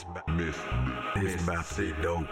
This miss, this to dope.